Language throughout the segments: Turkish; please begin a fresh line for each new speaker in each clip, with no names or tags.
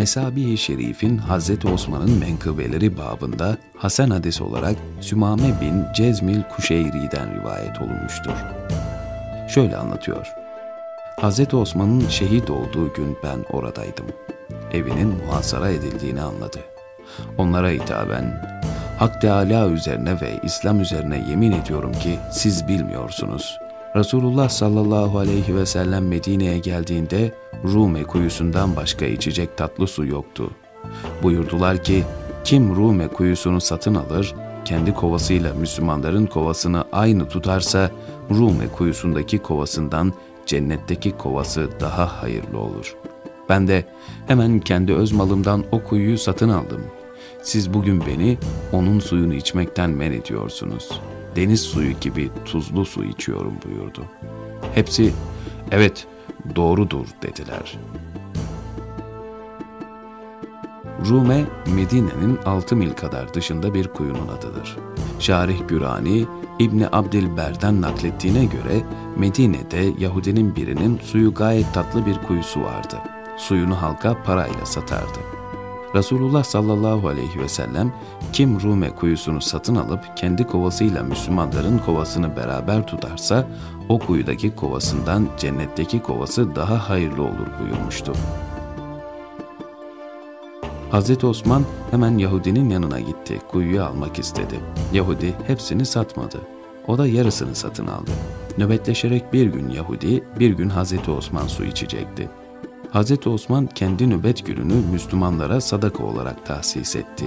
Mesabi-i Şerif'in Hazreti Osman'ın menkıbeleri babında Hasan hadis olarak Sümame bin Cezmil Kuşeyri'den rivayet olunmuştur. Şöyle anlatıyor. Hazreti Osman'ın şehit olduğu gün ben oradaydım. Evinin muhasara edildiğini anladı. Onlara hitaben, Hak Teala üzerine ve İslam üzerine yemin ediyorum ki siz bilmiyorsunuz. Resulullah sallallahu aleyhi ve sellem Medine'ye geldiğinde Rume kuyusundan başka içecek tatlı su yoktu. Buyurdular ki kim Rume kuyusunu satın alır, kendi kovasıyla Müslümanların kovasını aynı tutarsa Rume kuyusundaki kovasından cennetteki kovası daha hayırlı olur. Ben de hemen kendi öz malımdan o kuyuyu satın aldım. Siz bugün beni onun suyunu içmekten men ediyorsunuz. Deniz suyu gibi tuzlu su içiyorum buyurdu. Hepsi evet doğrudur dediler. Rume, Medine'nin 6 mil kadar dışında bir kuyunun adıdır. Şarih Gürani, İbni Abdilber'den naklettiğine göre Medine'de Yahudinin birinin suyu gayet tatlı bir kuyusu vardı. Suyunu halka parayla satardı. Resulullah sallallahu aleyhi ve sellem kim Rume kuyusunu satın alıp kendi kovasıyla Müslümanların kovasını beraber tutarsa o kuyudaki kovasından cennetteki kovası daha hayırlı olur buyurmuştu. Hazreti Osman hemen Yahudinin yanına gitti, kuyuyu almak istedi. Yahudi hepsini satmadı. O da yarısını satın aldı. Nöbetleşerek bir gün Yahudi, bir gün Hazreti Osman su içecekti. Hazreti Osman kendi nöbet gününü Müslümanlara sadaka olarak tahsis etti.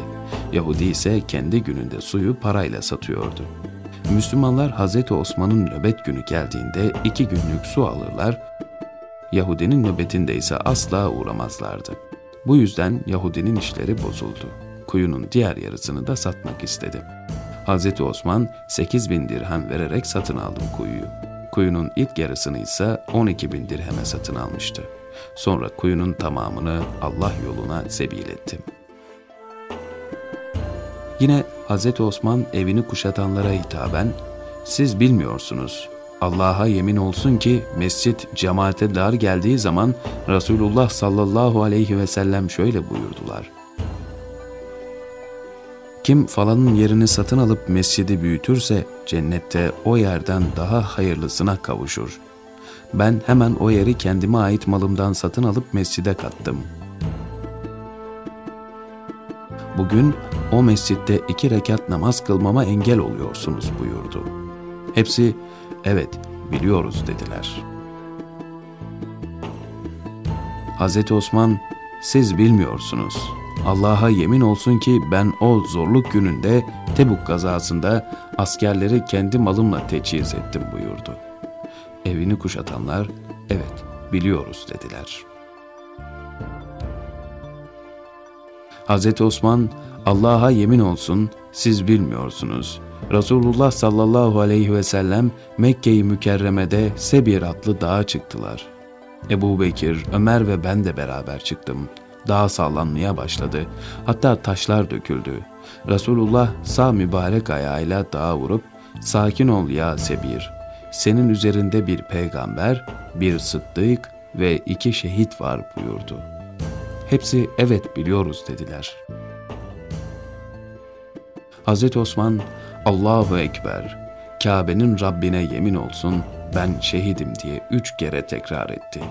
Yahudi ise kendi gününde suyu parayla satıyordu. Müslümanlar Hazreti Osman'ın nöbet günü geldiğinde iki günlük su alırlar, Yahudinin nöbetinde ise asla uğramazlardı. Bu yüzden Yahudinin işleri bozuldu. Kuyunun diğer yarısını da satmak istedi. Hazreti Osman 8 bin dirhem vererek satın aldı kuyuyu. Kuyunun ilk yarısını ise 12 bin dirheme satın almıştı. Sonra kuyunun tamamını Allah yoluna sebil etti. Yine Hz. Osman evini kuşatanlara hitaben, siz bilmiyorsunuz, Allah'a yemin olsun ki mescit cemaate dar geldiği zaman Resulullah sallallahu aleyhi ve sellem şöyle buyurdular. Kim falanın yerini satın alıp mescidi büyütürse cennette o yerden daha hayırlısına kavuşur. Ben hemen o yeri kendime ait malımdan satın alıp mescide kattım. Bugün o mescitte iki rekat namaz kılmama engel oluyorsunuz buyurdu. Hepsi evet biliyoruz dediler. Hz. Osman siz bilmiyorsunuz. Allah'a yemin olsun ki ben o zorluk gününde Tebuk kazasında askerleri kendi malımla teçhiz ettim buyurdu. Evini kuşatanlar evet biliyoruz dediler. Hz. Osman Allah'a yemin olsun siz bilmiyorsunuz. Resulullah sallallahu aleyhi ve sellem Mekke-i Mükerreme'de Sebir adlı dağa çıktılar. Ebu Bekir, Ömer ve ben de beraber çıktım. Dağ sallanmaya başladı. Hatta taşlar döküldü. Resulullah sağ mübarek ayağıyla dağa vurup sakin ol ya Sebir. Senin üzerinde bir peygamber, bir sıddık ve iki şehit var buyurdu. Hepsi evet biliyoruz dediler. Hazreti Osman Allahu Ekber, Kabe'nin Rabbine yemin olsun ben şehidim diye üç kere tekrar etti.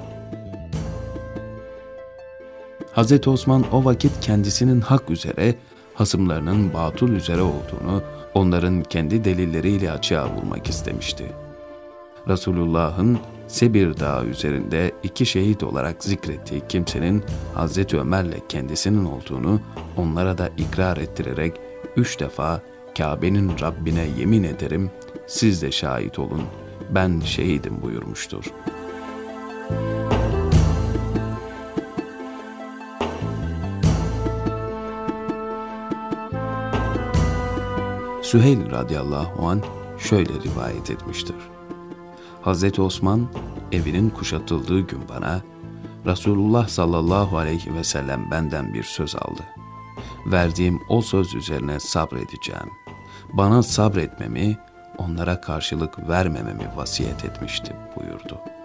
Hazreti Osman o vakit kendisinin hak üzere, hasımlarının batıl üzere olduğunu onların kendi delilleriyle açığa vurmak istemişti. Resulullah'ın Sebir Dağı üzerinde iki şehit olarak zikrettiği kimsenin Hazreti Ömer'le kendisinin olduğunu onlara da ikrar ettirerek üç defa Kabe'nin Rabbine yemin ederim, siz de şahit olun, ben şehidim buyurmuştur. Süheyl radıyallahu an şöyle rivayet etmiştir. Hazreti Osman evinin kuşatıldığı gün bana Resulullah sallallahu aleyhi ve sellem benden bir söz aldı. Verdiğim o söz üzerine sabredeceğim. Bana sabretmemi, onlara karşılık vermememi vasiyet etmişti buyurdu.''